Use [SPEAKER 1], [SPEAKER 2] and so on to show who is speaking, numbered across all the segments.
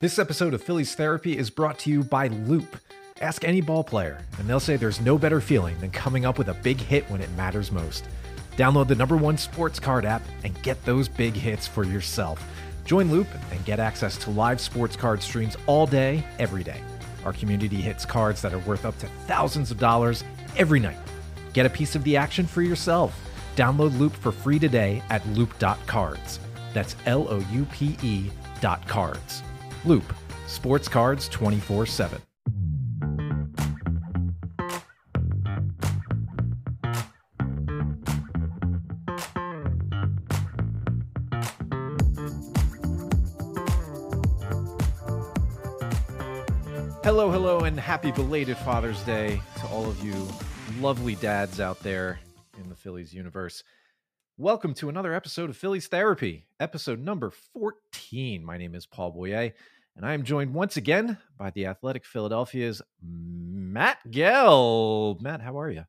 [SPEAKER 1] This episode of Phillies Therapy is brought to you by Loupe. Ask any ball player, and they'll say there's no better feeling than coming up with a big hit when it matters most. Download the number one sports card app and get those big hits for yourself. Join Loupe and get access to live sports card streams all day, every day. Our community hits cards that are worth up to thousands of dollars every night. Get a piece of the action for yourself. Download Loupe for free today at loupe.cards. That's L O U P E dot cards. Loupe, sports cards 24 7. Hello, hello, and happy belated Father's Day to all of you lovely dads out there in the Phillies universe. Welcome to another episode of Phillies Therapy, episode number 14. My name is Paul Boyer, and I am joined once again by the Athletic Philadelphia's Matt Gelb. Matt, how are you?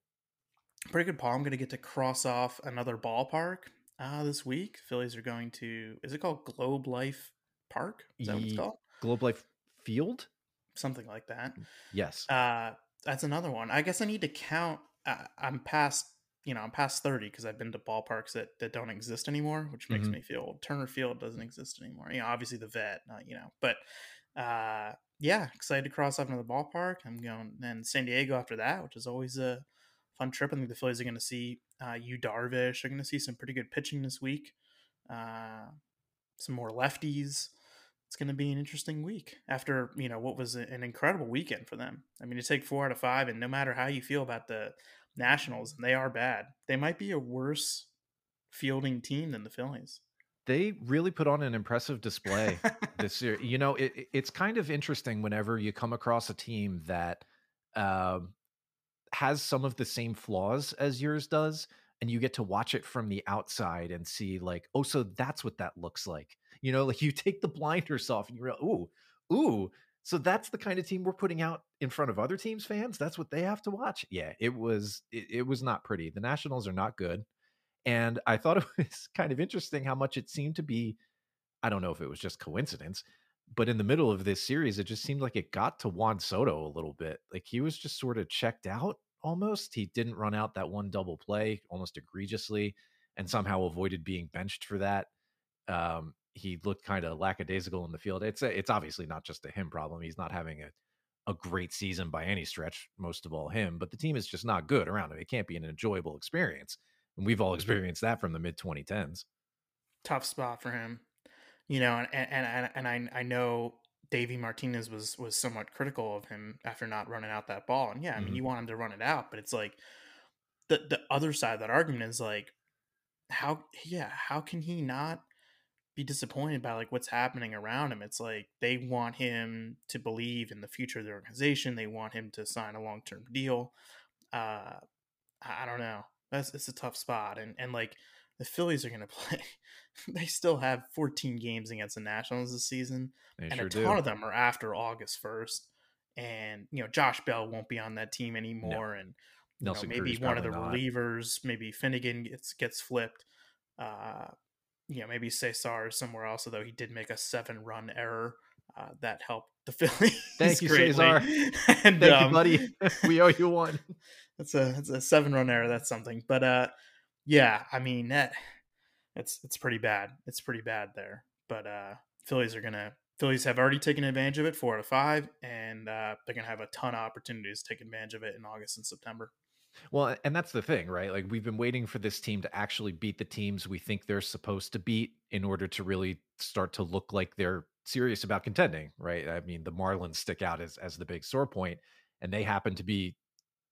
[SPEAKER 2] Pretty good, Paul. I'm going to get to cross off another ballpark uh, this week. Phillies are going to, is it called Globe Life Park? Is that what it's called?
[SPEAKER 1] Globe Life Field?
[SPEAKER 2] Something like that.
[SPEAKER 1] Yes.
[SPEAKER 2] Uh, that's another one. I guess I need to count. Uh, I'm past, you know, I'm past 30 because I've been to ballparks that, that don't exist anymore, which makes
[SPEAKER 1] Mhm.
[SPEAKER 2] me feel old. Turner Field doesn't exist anymore. You know, obviously the vet, uh, you know, but uh, yeah, excited to cross off another ballpark. I'm going then San Diego after that, which is always a fun trip. I think the Phillies are going to see uh, Yu Darvish. They're going to see some pretty good pitching this week. Uh, some more lefties. It's going to be an interesting week after you know what was an incredible weekend for them. I mean, to take four out of five, and no matter how you feel about the Nationals, and they are bad. They might be a worse fielding team than the Phillies.
[SPEAKER 1] They really put on an impressive display this year. You know, it, it- it's kind of interesting whenever you come across a team that um, has some of the same flaws as yours does, and you get to watch it from the outside and see, like, oh, so that's what that looks like. You know, like you take the blinders off and you realize, ooh, ooh, so that's the kind of team we're putting out in front of other teams' fans. That's what they have to watch. Yeah, it was it, it was not pretty. The Nationals are not good. And I thought it was kind of interesting how much it seemed to be. I don't know if it was just coincidence, but in the middle of this series, it just seemed like it got to Juan Soto a little bit. Like he was just sort of checked out almost. He didn't run out that one double play almost egregiously and somehow avoided being benched for that. Um, he looked kind of lackadaisical in the field. It's a, it's obviously not just a him problem. He's not having a, a great season by any stretch, most of all him, but the team is just not good around him. It can't be an enjoyable experience. And we've all experienced that from the mid 2010s.
[SPEAKER 2] Tough spot for him, you know. And and and, and I I know Davey Martinez was was somewhat critical of him after not running out that ball. And yeah, I mean,
[SPEAKER 1] Mhm.
[SPEAKER 2] you want him to run it out, but it's like the the other side of that argument is like how yeah how can he not be disappointed by like what's happening around him. It's like they want him to believe in the future of the organization. They want him to sign a long-term deal. Uh i don't know. That's it's a tough spot and and like the phillies are going to play. They still have 14 games against the nationals this season
[SPEAKER 1] They
[SPEAKER 2] and
[SPEAKER 1] sure
[SPEAKER 2] a ton
[SPEAKER 1] do.
[SPEAKER 2] of them are after august 1st and you know josh bell won't be on that team anymore and you know, maybe
[SPEAKER 1] Cruz
[SPEAKER 2] one of the
[SPEAKER 1] not.
[SPEAKER 2] relievers, maybe Finnegan gets gets flipped. Uh, you know, maybe Cesar is somewhere else, although he did make a seven run error uh, that helped the Phillies.
[SPEAKER 1] Thank you,
[SPEAKER 2] greatly.
[SPEAKER 1] Cesar.
[SPEAKER 2] and,
[SPEAKER 1] Thank you,
[SPEAKER 2] um,
[SPEAKER 1] buddy. we owe you one.
[SPEAKER 2] It's a it's a seven run error. That's something. But uh, yeah, I mean that it's it's pretty bad. It's pretty bad there. But uh, Phillies are gonna Phillies have already taken advantage of it four out of five, and uh, they're gonna have a ton of opportunities to take advantage of it in August and September.
[SPEAKER 1] Well, and that's the thing, right? Like we've been waiting for this team to actually beat the teams we think they're supposed to beat in order to really start to look like they're serious about contending, right? I mean, the Marlins stick out as as the big sore point, and they happen to be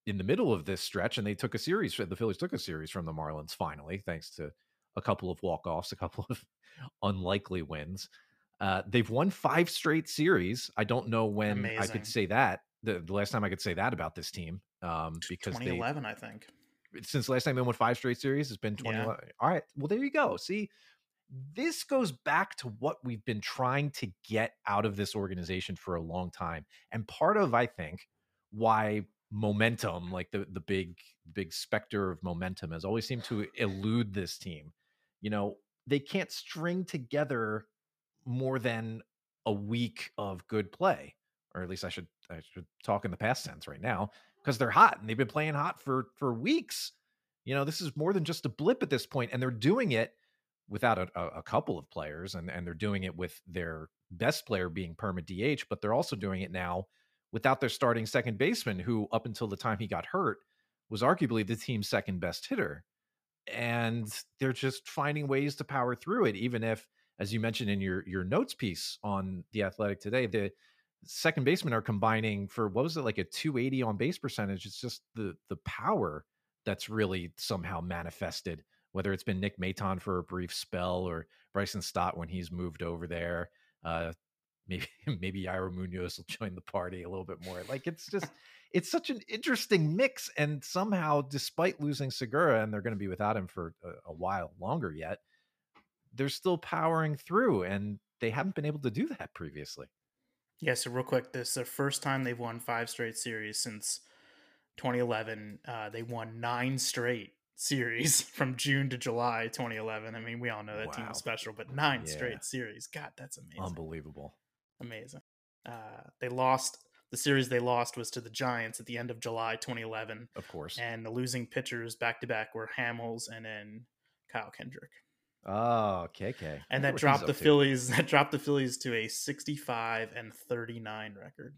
[SPEAKER 1] in the middle of this stretch, and they took a series. The Phillies took a series from the Marlins finally, thanks to a couple of walk offs, a couple of unlikely wins. Uh, they've won five straight series. I don't know when I could say that. The, the last time I could say that about this team, um, because they
[SPEAKER 2] 2011, I think.
[SPEAKER 1] since the last time they won five straight series has been
[SPEAKER 2] Yeah.
[SPEAKER 1] 2011. All right. Well, there you go. See, this goes back to what we've been trying to get out of this organization for a long time. And part of, I think, why momentum, like the the big big specter of momentum, has always seemed to elude this team. You know, they can't string together more than a week of good play, or at least I should I should talk in the past tense right now because they're hot and they've been playing hot for for weeks. You know, this is more than just a blip at this point, and they're doing it without a, a, couple of players, and and they're doing it with their best player being perma DH, but they're also doing it now without their starting second baseman, who up until the time he got hurt was arguably the team's second best hitter. And they're just finding ways to power through it, even if, as you mentioned in your your notes piece on the Athletic today, the second basemen are combining for what was it like a 280 on base percentage? It's just the the power that's really somehow manifested. Whether it's been Nick Maton for a brief spell or Bryson Stott when he's moved over there, uh, maybe maybe Yairo Munoz will join the party a little bit more. Like it's just it's such an interesting mix, and somehow, despite losing Segura, and they're going to be without him for a, a while longer yet, they're still powering through, and they haven't been able to do that previously.
[SPEAKER 2] Yeah. So real quick, this is the first time they've won five straight series since 2011. Uh, they won nine straight series from June to July 2011. I mean, we all know that wow. team is special, but nine yeah. straight series. God, that's amazing.
[SPEAKER 1] Unbelievable.
[SPEAKER 2] Amazing. Uh, they lost the series they lost was to the Giants at the end of July 2011.
[SPEAKER 1] Of course.
[SPEAKER 2] And the losing pitchers back to back were Hamels and then Kyle Kendrick.
[SPEAKER 1] Oh, KK.
[SPEAKER 2] And that dropped the Phillies that dropped the Phillies to a 65 and 39 record.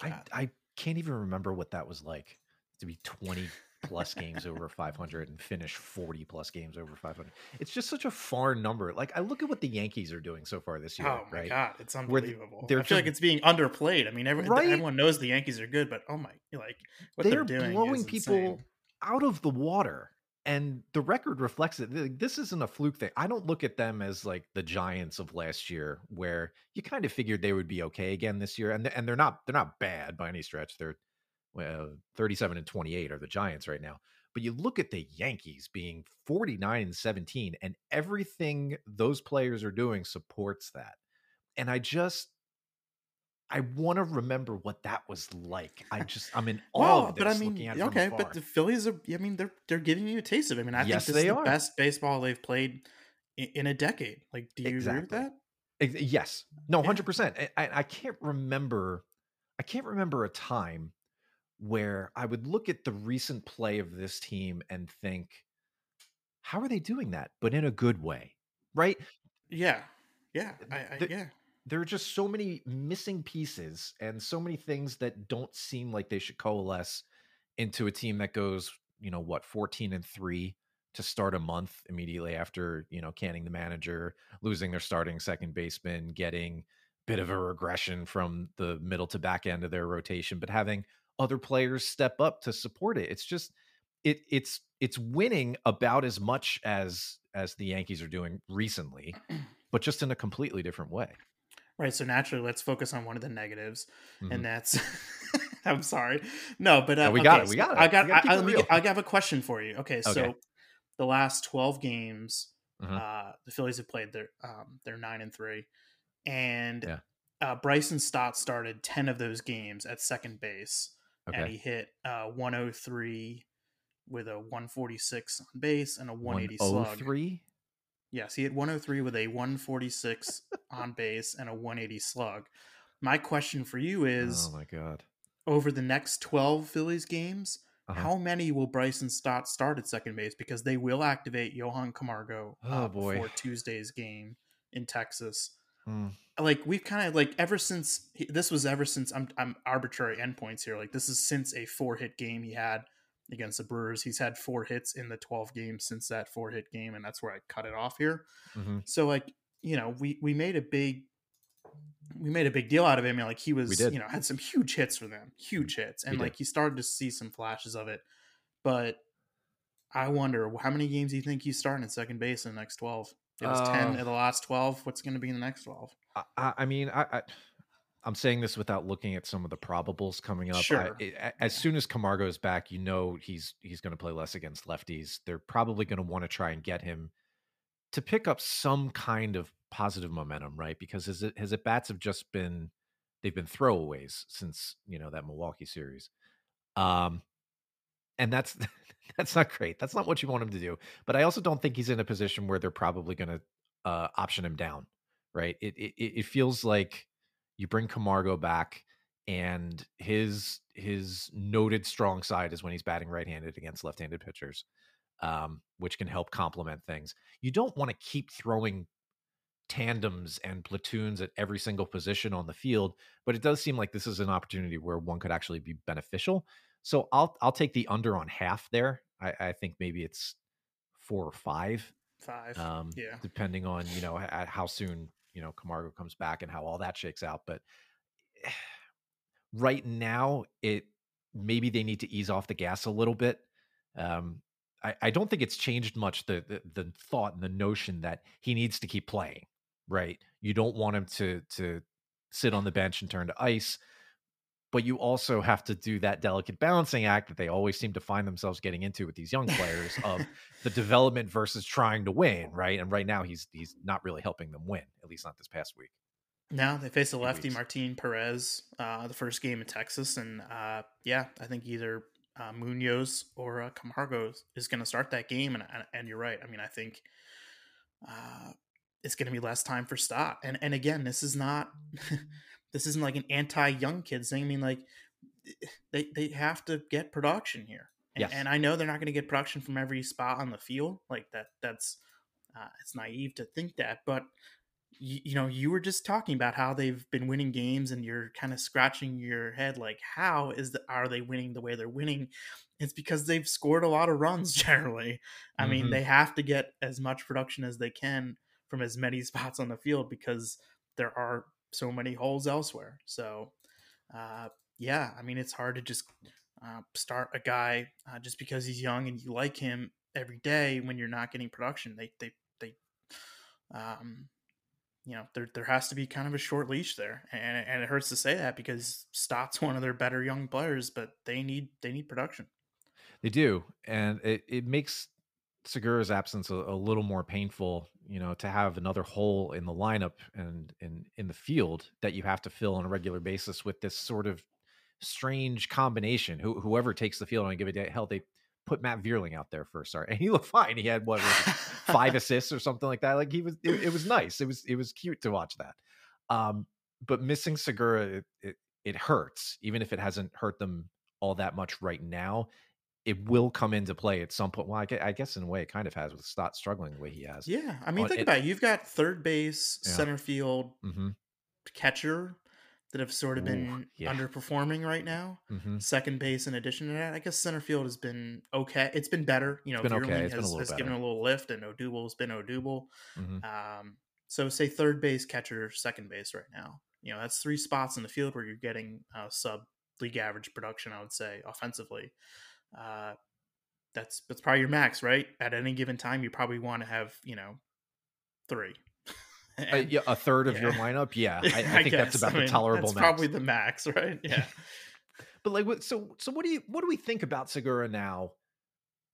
[SPEAKER 1] I I can't even remember what that was like to be 20 plus games over 500 and finish 40 plus games over 500. It's just such a far number. Like I look at what the Yankees are doing so far this year.
[SPEAKER 2] Oh my
[SPEAKER 1] right?
[SPEAKER 2] god, it's unbelievable. They're I feel just, like it's being underplayed. I mean, every, right? everyone knows the Yankees are good, but oh my, like what they're, they're doing blowing people insane.
[SPEAKER 1] out of the water. And the record reflects it. This isn't a fluke thing. I don't look at them as like the Giants of last year, where you kind of figured they would be okay again this year, and and they're not they're not bad by any stretch. They're well, 37 and 28 are the Giants right now. But you look at the Yankees being 49 and 17, and everything those players are doing supports that. And I just, I want to remember what that was like. I just, I'm in awe of this. But I mean, okay,
[SPEAKER 2] but the Phillies are. I mean, they're they're giving you a taste of it. I mean, I yes, think this is the are. best baseball they've played in, in a decade. Like, do you exactly. agree with
[SPEAKER 1] that? Yes. No, hundred yeah. percent. I, I can't remember. I can't remember a time where I would look at the recent play of this team and think, how are they doing that? But in a good way, right?
[SPEAKER 2] Yeah. Yeah. I, I, yeah.
[SPEAKER 1] There are just so many missing pieces and so many things that don't seem like they should coalesce into a team that goes, you know, what, 14 and three to start a month immediately after, you know, canning the manager, losing their starting second baseman, getting bit of a regression from the middle to back end of their rotation, but having other players step up to support it. It's just it it's it's winning about as much as as the Yankees are doing recently, but just in a completely different way.
[SPEAKER 2] Right. So naturally, let's focus on one of the negatives, mm-hmm. and that's. I'm sorry. No, but uh,
[SPEAKER 1] no, we got it. We got it.
[SPEAKER 2] I got. I, I, me, I have a question for you. Okay, okay. so the last 12 games, mm-hmm. uh, the Phillies have played. They're um, they're nine and three, and yeah. uh, Bryson Stott started 10 of those games at second base. Okay. And he hit uh, 103 with a 146 on base and a 180 slug. 103? Yes, he hit 103 with a 146 on base and a 180 slug. My question for you is
[SPEAKER 1] Oh my god.
[SPEAKER 2] Over the next 12 Phillies games, uh-huh. how many will Bryson Stott start at second base because they will activate Johan Camargo
[SPEAKER 1] uh, oh, boy.
[SPEAKER 2] before Tuesday's game in Texas.
[SPEAKER 1] Mm.
[SPEAKER 2] Like we've kind of like ever since this was ever since I'm I'm arbitrary endpoints here. Like this is since a four hit game he had against the Brewers. He's had four hits in the 12 games since that four hit game, and that's where I cut it off here. Mm-hmm. So like you know we we made a big we made a big deal out of him. Like he was you know had some huge hits for them, huge hits, and like he started to see some flashes of it. But I wonder how many games do you think he's starting at second base in the next 12? It was uh, 10 in the last 12. What's going to be in the next 12?
[SPEAKER 1] I, I mean, I, I, am saying this without looking at some of the probables coming up.
[SPEAKER 2] Sure.
[SPEAKER 1] I, as soon as Camargo is back, you know he's he's going to play less against lefties. They're probably going to want to try and get him to pick up some kind of positive momentum, right? Because his his at bats have just been they've been throwaways since you know that Milwaukee series. Um, and that's that's not great. That's not what you want him to do. But I also don't think he's in a position where they're probably going to uh, option him down right? It it, it feels like you bring Camargo back and his his noted strong side is when he's batting right-handed against left-handed pitchers, um, which can help complement things. You don't want to keep throwing tandems and platoons at every single position on the field, but it does seem like this is an opportunity where one could actually be beneficial. So I'll I'll take the under on half there. I, I think maybe it's four or five.
[SPEAKER 2] Five.
[SPEAKER 1] Um,
[SPEAKER 2] yeah.
[SPEAKER 1] Depending on you know how soon you know Camargo comes back and how all that shakes out, but right now it maybe they need to ease off the gas a little bit. Um, I, I don't think it's changed much the, the the thought and the notion that he needs to keep playing. Right, you don't want him to to sit on the bench and turn to ice but you also have to do that delicate balancing act that they always seem to find themselves getting into with these young players of the development versus trying to win, right? And right now he's he's not really helping them win, at least not this past week.
[SPEAKER 2] Now they face a lefty Martin Perez, uh, the first game in Texas, and uh, yeah, I think either uh, Munoz or uh, Camargo is going to start that game, and and you're right. I mean, I think uh, it's going to be less time for Stott, and and again, this is not this isn't like an anti young kids thing. I mean, like they they have to get production here, and, yes. and I know they're not going to get production from every spot on the field. Like that, that's uh, it's naive to think that, but you, you know, you were just talking about how they've been winning games, and you're kind of scratching your head, like, how is the are they winning the way they're winning? It's because they've scored a lot of runs. Generally, I mm-hmm. mean, they have to get as much production as they can from as many spots on the field because there are so many holes elsewhere. So, uh, yeah, I mean, it's hard to just uh, start a guy uh, just because he's young and you like him every day when you're not getting production. They, they, they, um, you know, there there has to be kind of a short leash there, and and it hurts to say that because Stott's one of their better young players, but they need they need production.
[SPEAKER 1] They do, and it it makes Segura's absence a, a, little more painful, you know, to have another hole in the lineup and in in the field that you have to fill on a regular basis with this sort of strange combination. Who, whoever takes the field on a given day, hell, they put Matt Vierling out there for a start, and he looked fine. He had what five assists or something like that. Like he was, it, it, was nice. It was it was cute to watch that. Um, but missing Segura, it, it it hurts, even if it hasn't hurt them all that much right now it will come into play at some point. Well, I guess in a way it kind of has with Stott struggling the way he has.
[SPEAKER 2] Yeah, I mean, think it, about it. You've got third base, yeah. center field, mm-hmm. catcher that have sort of been Ooh, yeah. underperforming right now. Mm-hmm. Second base, in addition to that, I guess center field has been okay. It's been better. You know,
[SPEAKER 1] been okay.
[SPEAKER 2] Has,
[SPEAKER 1] has
[SPEAKER 2] given a little lift, and Odubel has been Odubel. Mm-hmm. Um, so say third base, catcher, second base right now. You know, that's three spots in the field where you're getting uh, sub league average production. I would say offensively uh, that's that's probably your max, right? At any given time, you probably want to have you know three.
[SPEAKER 1] Uh, and, yeah, a third of yeah. your lineup. Yeah, I, I, I think that's about I mean, the tolerable.
[SPEAKER 2] Probably the max, right? Yeah.
[SPEAKER 1] but like, so so what do you what do we think about Segura now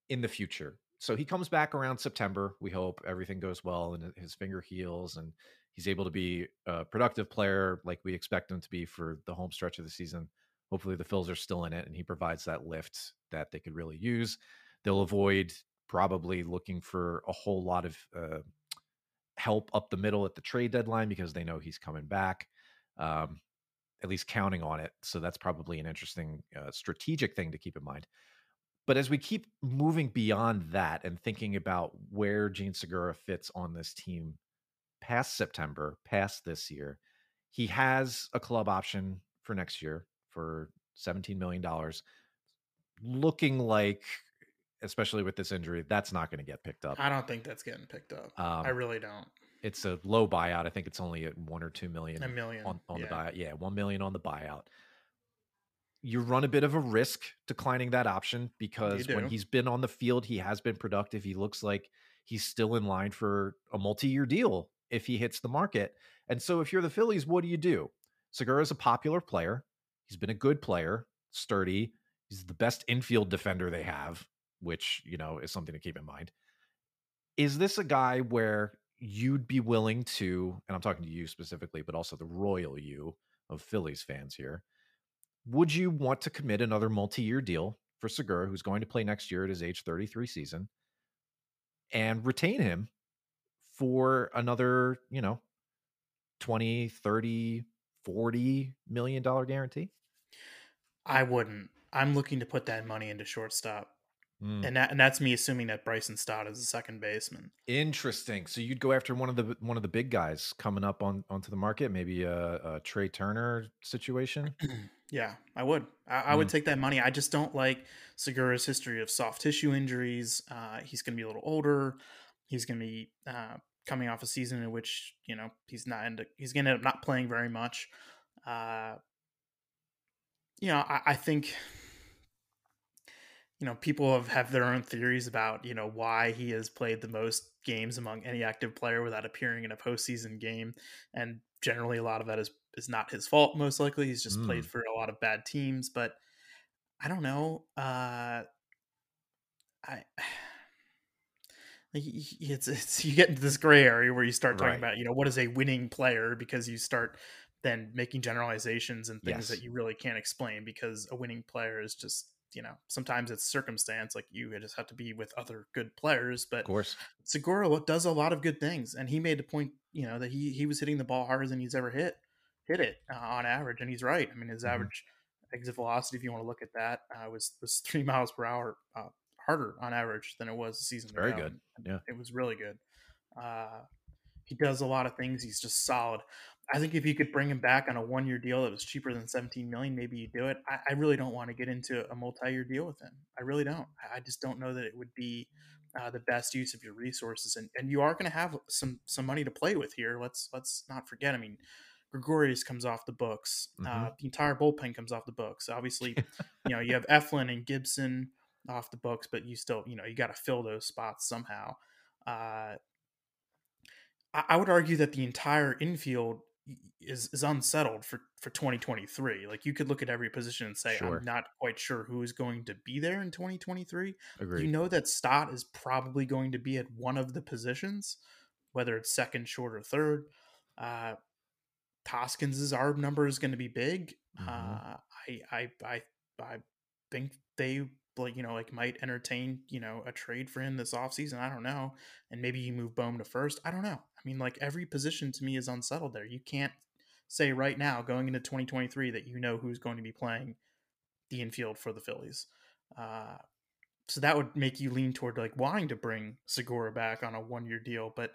[SPEAKER 1] in the future? So he comes back around September. We hope everything goes well and his finger heals and he's able to be a productive player like we expect him to be for the home stretch of the season. Hopefully the Phils are still in it and he provides that lift that they could really use. They'll avoid probably looking for a whole lot of uh, help up the middle at the trade deadline because they know he's coming back. Um, at least counting on it. So that's probably an interesting uh, strategic thing to keep in mind. But as we keep moving beyond that and thinking about where Jean Segura fits on this team past September, past this year, he has a club option for next year for $17 million looking like especially with this injury that's not going to get picked up.
[SPEAKER 2] I don't think that's getting picked up. Um, i really don't.
[SPEAKER 1] it's a low buyout. I think it's only at one or two million
[SPEAKER 2] a million
[SPEAKER 1] on, on yeah. the buyout. Yeah one million on the buyout. You run a bit of a risk declining that option because when he's been on the field he has been productive. He looks like he's still in line for a multi-year deal if he hits the market. And so if you're the phillies what do you do? Segura is a popular player. He's been a good player sturdy He's the best infield defender they have, which, you know, is something to keep in mind. Is this a guy where you'd be willing to, and I'm talking to you specifically, but also the royal you of Phillies fans here, would you want to commit another multi year deal for Segura, who's going to play next year at his age 33 season, and retain him for another, you know, 20, 30, 40 million dollar guarantee?
[SPEAKER 2] I wouldn't. I'm looking to put that money into shortstop.
[SPEAKER 1] Mm.
[SPEAKER 2] And that and that's me assuming that Bryson Stott is a second baseman.
[SPEAKER 1] Interesting. So you'd go after one of the one of the big guys coming up on onto the market, maybe a, a Trea Turner situation.
[SPEAKER 2] yeah, I would. I, I would take that money. I just don't like Segura's history of soft tissue injuries. Uh, he's going to be a little older. He's going to be uh, coming off a season in which you know he's not into, he's going to end up not playing very much. Uh, you know, I, I think you know people have, have their own theories about you know why he has played the most games among any active player without appearing in a postseason game, and generally a lot of that is is not his fault. Most likely, he's just mm. played for a lot of bad teams. But I don't know. Uh, I it's it's you get into this gray area where you start talking right. about you know what is a winning player because you start then making generalizations and things yes. that you really can't explain because a winning player is just you know sometimes it's circumstance like you just have to be with other good players but
[SPEAKER 1] of course.
[SPEAKER 2] Segura does a lot of good things and he made the point you know that he he was hitting the ball harder than he's ever hit hit it uh, on average and he's right. I mean his mm-hmm. average exit velocity if you want to look at that uh, was was three miles per hour uh, harder on average than it was the season
[SPEAKER 1] very ago. good. Yeah.
[SPEAKER 2] It was really good. Uh, he does a lot of things. He's just solid I think if you could bring him back on a one year deal that was cheaper than 17 million, maybe you do it. I, I really don't want to get into a multi year deal with him. I really don't. I just don't know that it would be uh, the best use of your resources. And, and you are going to have some some money to play with here. Let's let's not forget. I mean, Gregorius comes off the books. Mm-hmm. Uh, the entire bullpen comes off the books. Obviously, you know you have Eflin and Gibson off the books, but you still you know you got to fill those spots somehow. Uh, I would argue that the entire infield is is unsettled for for 2023. Like you could look at every position and say, sure. I'm not quite sure who is going to be there in 2023.
[SPEAKER 1] Agreed.
[SPEAKER 2] You know that Stott is probably going to be at one of the positions, whether it's second, short, or third. Uh, Hoskins's ARB number is going to be big. Mm-hmm. Uh, I, I I I think they like you know like might entertain you know a trade for him this offseason. I don't know, and maybe you move Bohm to first. I don't know. I mean, like every position to me is unsettled there. You can't say right now going into 2023 that you know who's going to be playing the infield for the Phillies. Uh, so that would make you lean toward like wanting to bring Segura back on a one year deal, but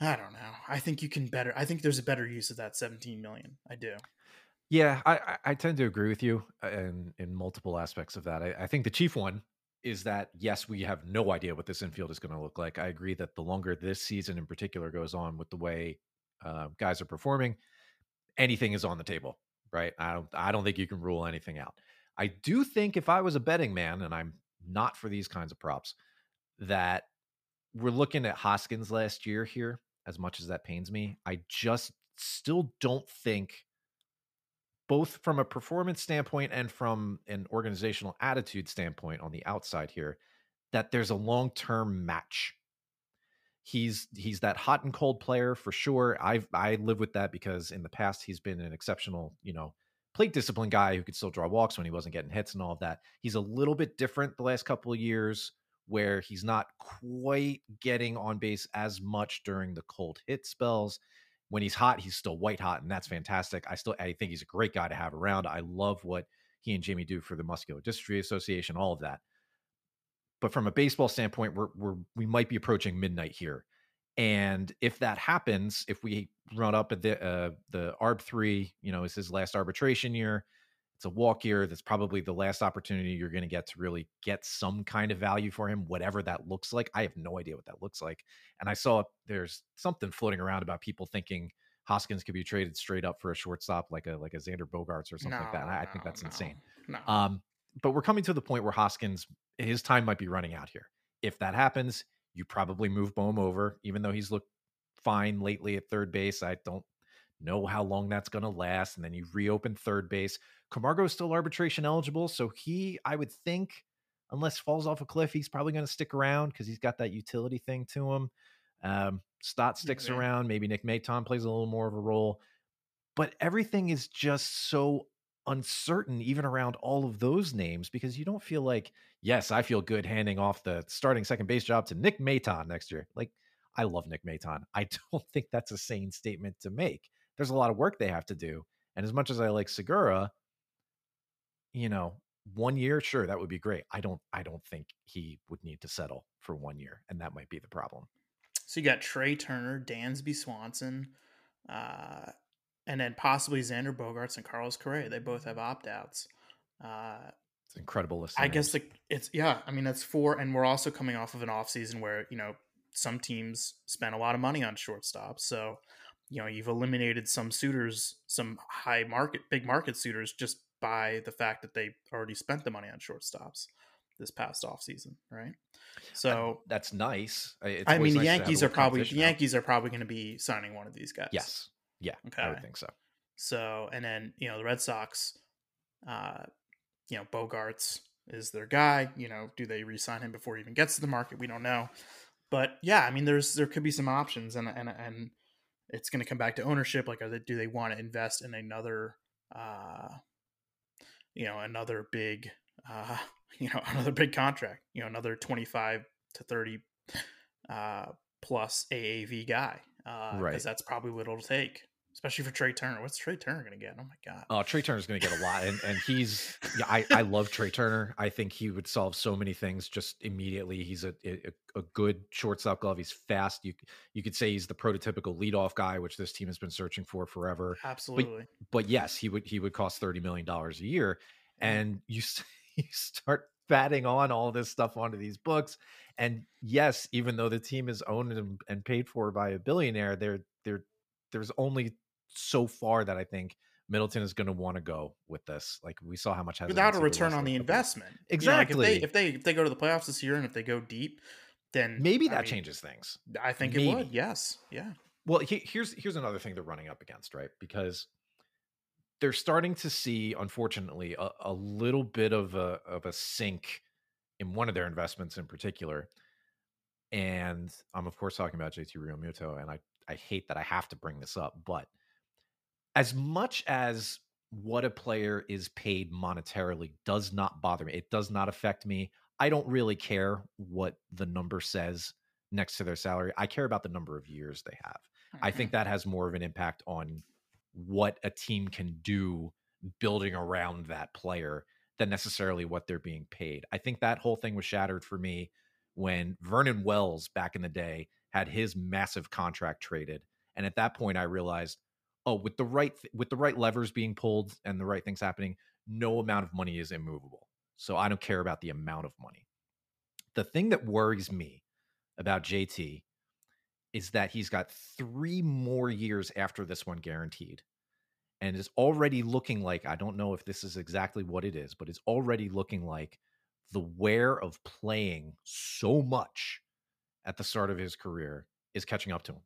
[SPEAKER 2] I don't know. I think you can better. I think there's a better use of that 17 million. I do.
[SPEAKER 1] Yeah, I, I tend to agree with you uh, in in multiple aspects of that. I, I think the chief one is that yes, we have no idea what this infield is going to look like. I agree that the longer this season in particular goes on with the way uh, guys are performing, anything is on the table, right? I don't I don't think you can rule anything out. I do think if I was a betting man, and I'm not for these kinds of props, that we're looking at Hoskins last year here. As much as that pains me, I just still don't think both from a performance standpoint and from an organizational attitude standpoint on the outside here that there's a long-term match. He's he's that hot and cold player for sure. I i live with that because in the past he's been an exceptional you know plate discipline guy who could still draw walks when he wasn't getting hits and all of that. He's a little bit different the last couple of years where he's not quite getting on base as much during the cold hit spells when he's hot, he's still white hot, and that's fantastic. I still I think he's a great guy to have around. I love what he and Jamie do for the Muscular Dystrophy Association, all of that. But from a baseball standpoint, we're, we're we might be approaching midnight here, and if that happens, if we run up at the uh, the ARB three, you know, is his last arbitration year it's a walk year. That's probably the last opportunity you're going to get to really get some kind of value for him, whatever that looks like. I have no idea what that looks like. And I saw there's something floating around about people thinking Hoskins could be traded straight up for a shortstop like a like a Xander Bogaerts or something no, like that. I, I, think that's
[SPEAKER 2] no,
[SPEAKER 1] insane.
[SPEAKER 2] No.
[SPEAKER 1] Um, but we're coming to the point where Hoskins his time might be running out here. If that happens, you probably move Bohm over, even though he's looked fine lately at third base. I don't know how long that's going to last. And then you reopen third base. Camargo is still arbitration eligible. So he, I would think, unless falls off a cliff, he's probably going to stick around because he's got that utility thing to him. Um, Stott sticks okay. around. Maybe Nick Maton plays a little more of a role. But everything is just so uncertain, even around all of those names, because you don't feel like, yes, I feel good handing off the starting second base job to Nick Maton next year. Like, I love Nick Maton. I don't think that's a sane statement to make. There's a lot of work they have to do. And as much as I like Segura, you know, one year, sure, that would be great. I don't I don't think he would need to settle for one year, and that might be the problem.
[SPEAKER 2] So you got Trea Turner, Dansby Swanson, uh, and then possibly Xander Bogaerts and Carlos Correa. They both have opt outs. Uh,
[SPEAKER 1] it's incredible list.
[SPEAKER 2] I guess like it's yeah. I mean, that's four, and we're also coming off of an off season where you know some teams spent a lot of money on shortstops. So you know you've eliminated some suitors, some high market, big market suitors, just by the fact that they already spent the money on shortstops this past off season, right? So
[SPEAKER 1] that's nice.
[SPEAKER 2] It's I mean, the nice Yankees are probably the Yankees are probably going to be signing one of these guys.
[SPEAKER 1] Yes. Yeah. Okay. I would think so.
[SPEAKER 2] So, and then you know the Red Sox, uh, you know Bogaerts is their guy. You know, do they re-sign him before he even gets to the market? We don't know. But yeah, I mean, there's there could be some options, and and and it's going to come back to ownership. Like, are they do they want to invest in another, uh, you know, another big, uh, you know, another big contract, you know, another twenty five to thirty uh, plus AAV guy, uh, right? Because that's probably what it'll take especially for Trea Turner. What's Trea Turner going to get? Oh my god!
[SPEAKER 1] Oh, Trea Turner's going to get a lot, and and he's yeah, I I love Trea Turner. I think he would solve so many things just immediately. He's a a, a good shortstop glove. He's fast. You you could say he's the prototypical leadoff guy, which this team has been searching for forever.
[SPEAKER 2] Absolutely.
[SPEAKER 1] But, but yes, he would he would cost thirty million dollars a year, and you you start batting on all this stuff onto these books. And yes, even though the team is owned and, and paid for by a billionaire, they're they're there's only so far that I think Middleton is going to want to go with this. Like we saw how much
[SPEAKER 2] without a return on the investment.
[SPEAKER 1] Exactly.
[SPEAKER 2] You know, like if, they, if they if they go to the playoffs this year and if they go deep, then
[SPEAKER 1] maybe that I mean, changes things.
[SPEAKER 2] I think maybe. it would. Yes. Yeah.
[SPEAKER 1] Well, he, here's here's another thing they're running up against, right? Because they're starting to see, unfortunately, a, a little bit of a of a sink in one of their investments in particular. And I'm of course talking about JT Realmuto, and I I hate that I have to bring this up, but as much as what a player is paid monetarily does not bother me, it does not affect me. I don't really care what the number says next to their salary. I care about the number of years they have. Mm-hmm. I think that has more of an impact on what a team can do building around that player than necessarily what they're being paid. I think that whole thing was shattered for me when Vernon Wells back in the day had his massive contract traded. And at that point I realized oh, with the right with the right levers being pulled and the right things happening, no amount of money is immovable. So I don't care about the amount of money. The thing that worries me about JT is that he's got three more years after this one guaranteed and is already looking like I don't know if this is exactly what it is, but it's already looking like the wear of playing so much at the start of his career is catching up to him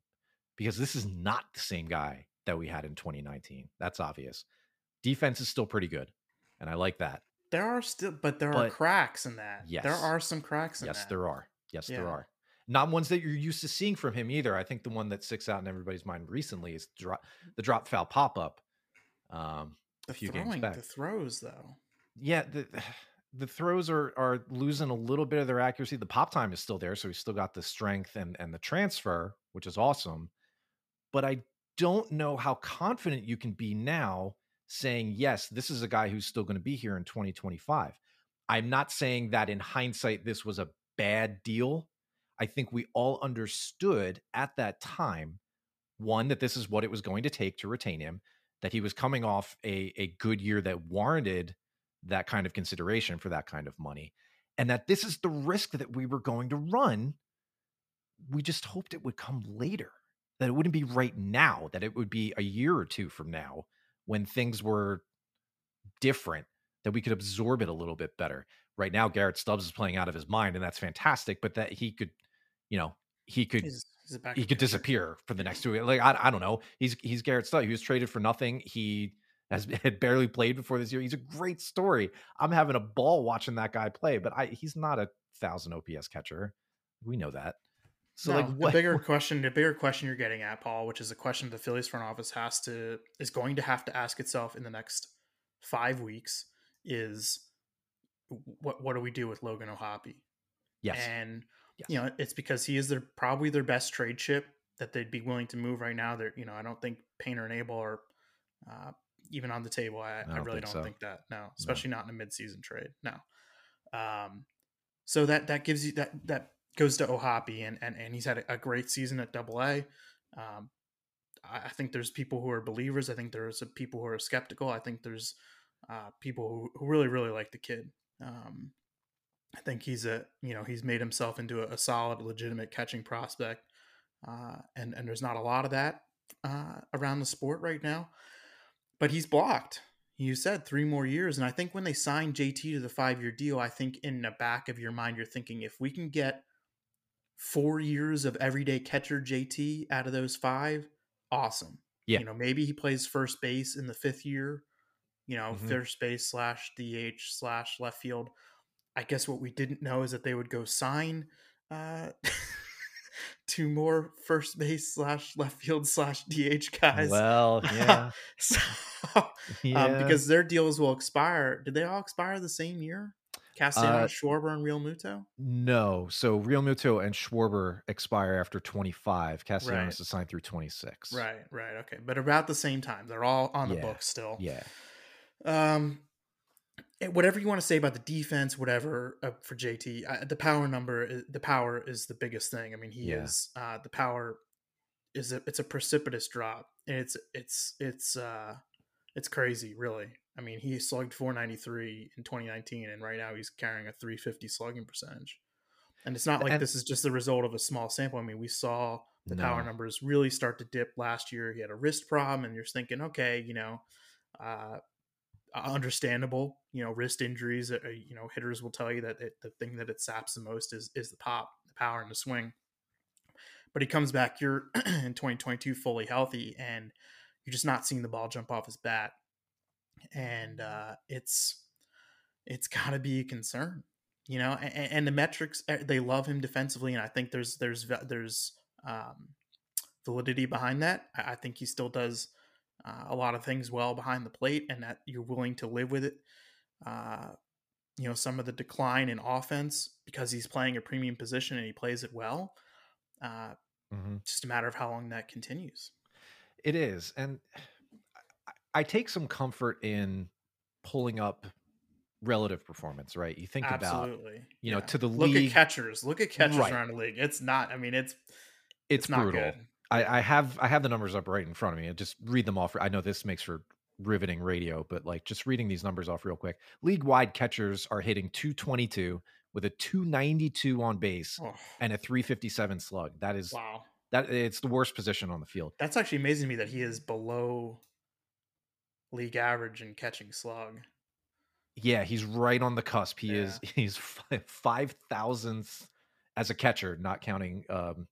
[SPEAKER 1] because this is not the same guy that we had in 2019. That's obvious. Defense is still pretty good, and I like that.
[SPEAKER 2] There are still, but there but, are cracks in that.
[SPEAKER 1] Yes,
[SPEAKER 2] there are some cracks in
[SPEAKER 1] yes,
[SPEAKER 2] that.
[SPEAKER 1] there are. Yes, yeah. there are. Not ones that you're used to seeing from him either. I think the one that sticks out in everybody's mind recently is drop, the drop foul pop up. Um,
[SPEAKER 2] the
[SPEAKER 1] a few
[SPEAKER 2] throwing,
[SPEAKER 1] games back.
[SPEAKER 2] The throws, though.
[SPEAKER 1] Yeah, the the throws are are losing a little bit of their accuracy. The pop time is still there, so he's still got the strength and and the transfer, which is awesome. But I don't know how confident you can be now saying, yes, this is a guy who's still going to be here in 2025. I'm not saying that in hindsight, this was a bad deal. I think we all understood at that time, one, that this is what it was going to take to retain him, that he was coming off a, a good year that warranted that kind of consideration for that kind of money, and that this is the risk that we were going to run. We just hoped it would come later that it wouldn't be right now, that it would be a year or two from now when things were different, that we could absorb it a little bit better. Right now, Garrett Stubbs is playing out of his mind, and that's fantastic, but that he could, you know, he could he's, he could disappear for the next two like I, I don't know. He's he's Garrett Stubbs. He was traded for nothing. He has had barely played before this year. He's a great story. I'm having a ball watching that guy play, but I he's not a thousand OPS catcher. We know that.
[SPEAKER 2] So no, like what the bigger question, the bigger question you're getting at, Paul, which is a question the Phillies front office has to is going to have to ask itself in the next five weeks is what what do we do with Logan O'Hoppe?
[SPEAKER 1] Yes.
[SPEAKER 2] And yes. you know, it's because he is their probably their best trade chip that they'd be willing to move right now. They're, you know, I don't think Painter and Abel are uh, even on the table. I, I, I really think don't so. think that. No, especially no. not in a midseason trade. No. Um, so that that gives you that that goes to O'Hoppe, and and, and he's had a, a great season at Double A. Um, I think there's people who are believers. I think there's people who are skeptical. I think there's uh, people who, who really really like the kid. Um, I think he's a you know he's made himself into a, a solid, legitimate catching prospect, uh, and and there's not a lot of that uh, around the sport right now. But he's blocked. You said three more years, and I think when they signed JT to the five year deal, I think in the back of your mind you're thinking if we can get four years of everyday catcher JT out of those five, awesome. Yeah. You know, maybe he plays first base in the fifth year, you know, mm-hmm. first base slash DH slash left field. I guess what we didn't know is that they would go sign uh, two more first base slash left field slash DH guys.
[SPEAKER 1] Well, yeah.
[SPEAKER 2] so, um, yeah. Um, because their deals will expire. Did they all expire the same year? Castellanos, uh, Schwarber, and Realmuto?
[SPEAKER 1] No. So Realmuto and Schwarber expire after 25. Castellanos right. is signed through 26.
[SPEAKER 2] Right, right. Okay. But about the same time. They're all on the yeah. books still.
[SPEAKER 1] Yeah.
[SPEAKER 2] Um, whatever you want to say about the defense, whatever uh, for JT, uh, the power number, the power is the biggest thing. I mean, he yeah. is uh, the power is a, it's a precipitous drop, and it's it's it's uh it's crazy, really. I mean, he slugged 493 in 2019, and right now he's carrying a 350 slugging percentage. And it's not like and, this is just the result of a small sample. I mean, we saw the no. power numbers really start to dip last year. He had a wrist problem, and you're thinking, okay, you know, uh, understandable. You know, wrist injuries. Uh, you know, hitters will tell you that it, the thing that it saps the most is is the pop, the power, and the swing. But he comes back here in 2022 fully healthy, and you're just not seeing the ball jump off his bat and uh, it's it's got to be a concern, you know. And, and, the metrics eh, they love him defensively, and I think there's there's there's um, validity behind that. I, I, think he still does uh, a lot of things well behind the plate, and that you're willing to live with it. Uh, you know, some of the decline in offense because he's playing a premium position and he plays it well. Uh, mm-hmm. Just a matter of how long that continues.
[SPEAKER 1] It is, and I take some comfort in pulling up relative performance, right? You think Absolutely. about you know to the
[SPEAKER 2] look
[SPEAKER 1] league.
[SPEAKER 2] at catchers, look at catchers right. around the league. It's not. I mean, it's
[SPEAKER 1] it's, it's brutal. I, I, have I have the numbers up right in front of me. I just read them off. I know this makes for riveting radio, but like just reading these numbers off real quick. League wide catchers are hitting 222 with a 292 on base oh. and a 357 slug. That is
[SPEAKER 2] wow.
[SPEAKER 1] That it's the worst position on the field.
[SPEAKER 2] That's actually amazing to me that he is below league average in catching slug.
[SPEAKER 1] Yeah, he's right on the cusp. He yeah. is he's five thousandth as a catcher, not counting um,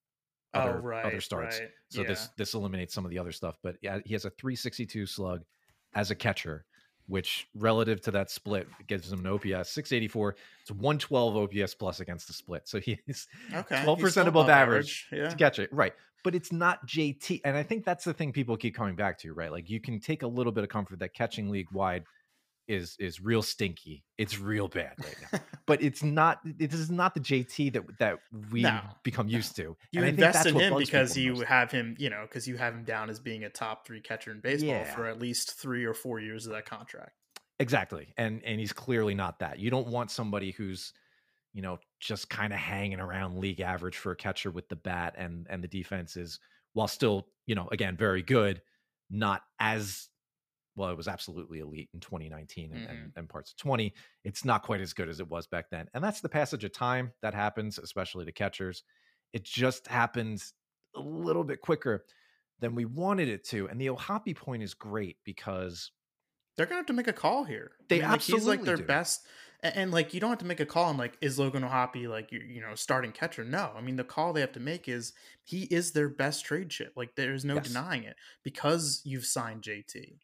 [SPEAKER 1] other oh, right, other starts. Right. So yeah. this this eliminates some of the other stuff. But yeah, he has a 362 slug as a catcher, which relative to that split gives him an OPS 684. It's 112 OPS plus against the split. So he's okay. 12% above average, average. Yeah. to catch it. Right but it's not JT. And I think that's the thing people keep coming back to, right? Like you can take a little bit of comfort that catching league wide is is real stinky. It's real bad right now. but it's not it is not the JT that that we no, become used to.
[SPEAKER 2] You and invest in him because you most. have him, you know, because you have him down as being a top three catcher in baseball yeah. for at least three or four years of that contract.
[SPEAKER 1] Exactly. And and he's clearly not that. You don't want somebody who's you know, just kind of hanging around league average for a catcher with the bat and and the defense is while still, you know, again, very good, not as well, it was absolutely elite in 2019 and, mm-hmm. and, and, parts of 20. It's not quite as good as it was back then. And that's the passage of time that happens, especially to catchers. It just happens a little bit quicker than we wanted it to. And the O'Hoppe point is great because
[SPEAKER 2] they're gonna have to make a call here.
[SPEAKER 1] They I mean, absolutely
[SPEAKER 2] like he's like their
[SPEAKER 1] do.
[SPEAKER 2] best and, and, like you don't have to make a call on like is Logan O'Hoppe like you you know starting catcher? No, I mean the call they have to make is he is their best trade chip. Like there's no yes. denying it because you've signed JT.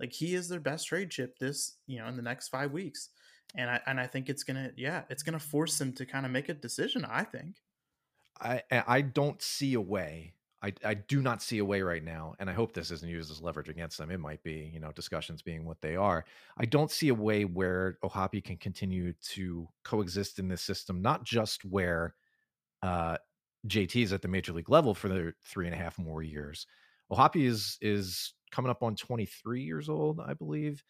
[SPEAKER 2] Like he is their best trade chip this you know in the next five weeks, and I and I think it's gonna yeah it's gonna force them to kind of make a decision. I think.
[SPEAKER 1] I I don't see a way I, I do not see a way right now, and I hope this isn't used as leverage against them. It might be, you know, discussions being what they are. I don't see a way where O'Hoppe can continue to coexist in this system, not just where uh, is at the major league level for the three and a half more years. O'Hoppe is is coming up on 23 years old, I believe.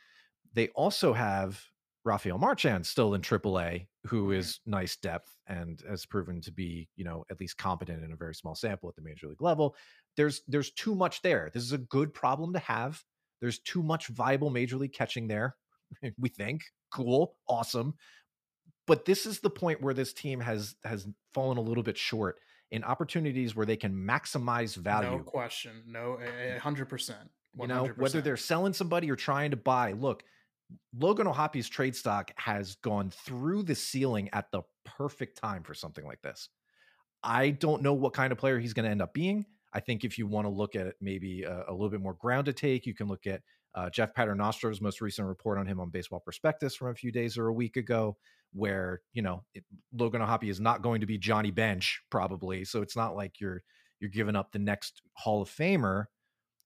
[SPEAKER 1] They also have Rafael Marchand still in AAA, who
[SPEAKER 2] Mhm.
[SPEAKER 1] nice depth and has proven to be, you know, at least competent in a very small sample at the major league level. There's there's too much there. This is a good problem to have. There's too much viable major league catching there. we think cool, awesome. But this is the point where this team has has fallen a little bit short in opportunities where they can maximize value.
[SPEAKER 2] No question. No, hundred percent.
[SPEAKER 1] You know, whether they're selling somebody or trying to buy. Look, Logan O'Hoppe's trade stock has gone through the ceiling at the perfect time for something like this. I don't know what kind of player he's going to end up being. I think if you want to look at maybe a, a little bit more grounded take, you can look at uh, Jeff Paternostro's most recent report on him on Baseball Prospectus from a few days or a week ago, where you know it, Logan O'Hoppe is not going to be Johnny Bench probably, so it's not like you're you're giving up the next Hall of Famer.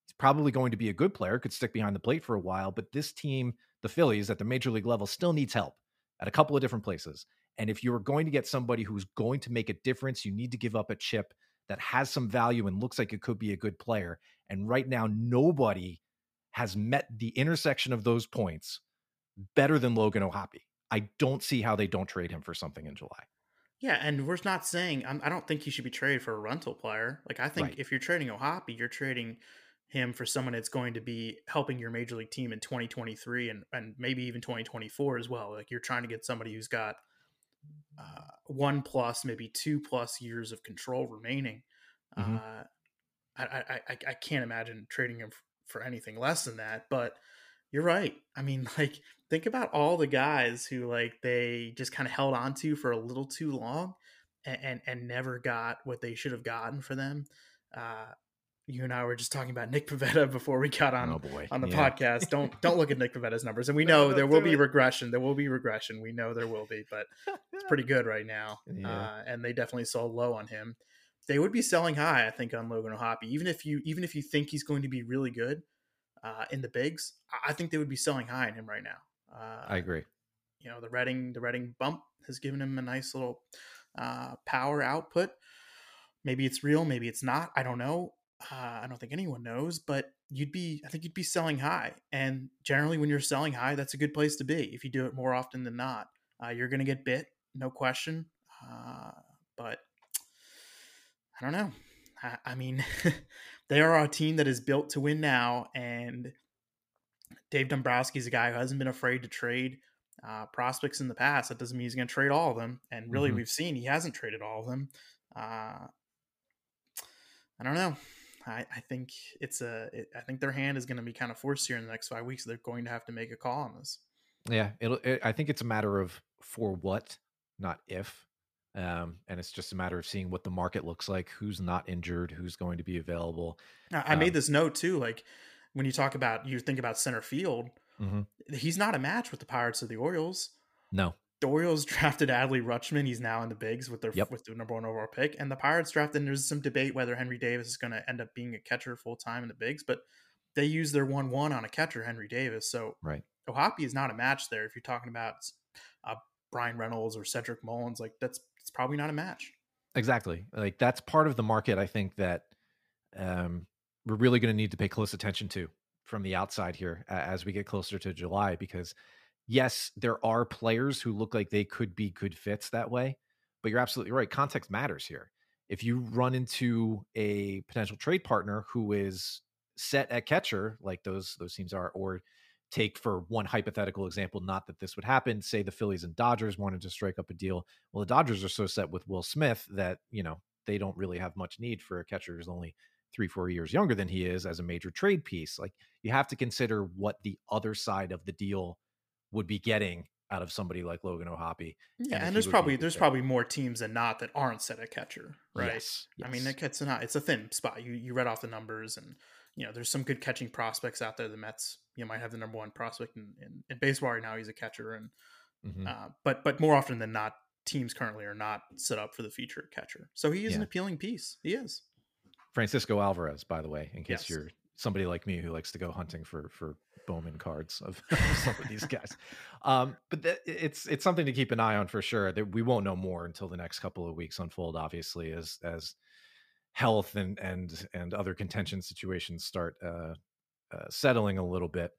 [SPEAKER 1] He's probably going to be a good player, could stick behind the plate for a while, but this team, the Phillies, at the major league level, still needs help at a couple of different places. And if you're going to get somebody who's going to make a difference, you need to give up a chip that has some value and looks like it could be a good player. And right now, nobody has met the intersection of those points better than Logan O'Hoppe. I don't see how they don't trade him for something in July.
[SPEAKER 2] Yeah, and we're not saying I'm, I don't think he should be traded for a rental player. Like I think
[SPEAKER 1] Right.
[SPEAKER 2] if you're trading O'Hoppe, you're trading him for someone that's going to be helping your major league team in 2023 and and maybe even 2024 as well. Like you're trying to get somebody who's got uh, one plus, maybe two plus years of control remaining.
[SPEAKER 1] Mhm.
[SPEAKER 2] Uh, I, I I I can't imagine trading him for anything less than that. But you're right. I mean, like think about all the guys who like they just kind of held on to for a little too long and, and and never got what they should have gotten for them. Uh, you and I were just talking about Nick Pivetta before we got on
[SPEAKER 1] oh boy.
[SPEAKER 2] on the
[SPEAKER 1] Yeah.
[SPEAKER 2] podcast. Don't don't look at Nick Pivetta's numbers, and we
[SPEAKER 1] No,
[SPEAKER 2] know there will be
[SPEAKER 1] it.
[SPEAKER 2] regression. There will be regression. We know there will be, but it's pretty good right now.
[SPEAKER 1] Yeah.
[SPEAKER 2] Uh, and they definitely sold low on him. They would be selling high, I think, on Logan O'Hoppe. Even if you even if you think he's going to be really good uh, in the bigs, I- I think they would be selling high on him right now. Uh,
[SPEAKER 1] I agree.
[SPEAKER 2] you know the Reading the Reading bump has given him a nice little uh, power output. Maybe it's real, maybe it's not. I don't know. Uh, I don't think anyone knows, but you'd be I think you'd be selling high, and generally when you're selling high, that's a good place to be. If you do it more often than not, uh, you're going to get bit, no question. Uh, but I don't know. I, I mean, they are a team that is built to win now, and Dave Dombrowski's a guy who hasn't been afraid to trade uh, prospects in the past. That doesn't mean he's going to trade all of them. And really,
[SPEAKER 1] Mhm.
[SPEAKER 2] we've seen he hasn't traded all of them. Uh, I don't know. I, I think it's a. It, I think their hand is going to be kind of forced here in the next five weeks. They're going to have to make a call on this.
[SPEAKER 1] Yeah, it'll. It, I think it's a matter of for what, not if. Um, and it's just a matter of seeing what the market looks like, who's not injured, who's going to be available.
[SPEAKER 2] Now, I made
[SPEAKER 1] Um,
[SPEAKER 2] this note too. Like when you talk about, you think about center field.
[SPEAKER 1] Mhm.
[SPEAKER 2] He's not a match with the Pirates or the Orioles.
[SPEAKER 1] No,
[SPEAKER 2] Orioles drafted Adley Rutschman. He's now in the bigs with their
[SPEAKER 1] Yep.
[SPEAKER 2] with the number one overall pick. And the Pirates drafted. And there's some debate whether Henry Davis is going to end up being a catcher full time in the bigs, but they use their one one on a catcher, Henry Davis. So
[SPEAKER 1] right.
[SPEAKER 2] O'Hoppe is not a match there. If you're talking about uh, Bryan Reynolds or Cedric Mullins, like that's it's probably not a match.
[SPEAKER 1] Exactly. Like that's part of the market I think that um we're really going to need to pay close attention to from the outside here as we get closer to July because yes, there are players who look like they could be good fits that way, but you're absolutely right. Context matters here. If you run into a potential trade partner who is set at catcher like those those teams are or take for one hypothetical example not that this would happen say the Phillies and Dodgers wanted to strike up a deal well, the Dodgers are so set with Will Smith that, you know, they don't really have much need for a catcher who's only three, four years younger than he is as a major trade piece. Like you have to consider what the other side of the deal would be getting out of somebody like Logan O'Hoppe.
[SPEAKER 2] Yeah, and there's
[SPEAKER 1] would be a
[SPEAKER 2] probably there's
[SPEAKER 1] fit.
[SPEAKER 2] probably more teams than not that aren't set at catcher, right?
[SPEAKER 1] Yes,
[SPEAKER 2] I mean, it's not it's a thin spot. You you read off the numbers, and you know there's some good catching prospects out there. The Mets, you might have the number one prospect in, in, in baseball right now. He's a catcher, and
[SPEAKER 1] Mhm.
[SPEAKER 2] uh, but but more often than not, teams currently are not set up for the future catcher. So he is an appealing piece. He is.
[SPEAKER 1] Francisco Alvarez, by the way, in case
[SPEAKER 2] Yes.
[SPEAKER 1] you're somebody like me who likes to go hunting for for Bowman cards of, some of these guys. Um, but th- it's it's something to keep an eye on for sure. That we won't know more until the next couple of weeks unfold. Obviously, as as health and and and other contention situations start uh, uh, settling a little bit.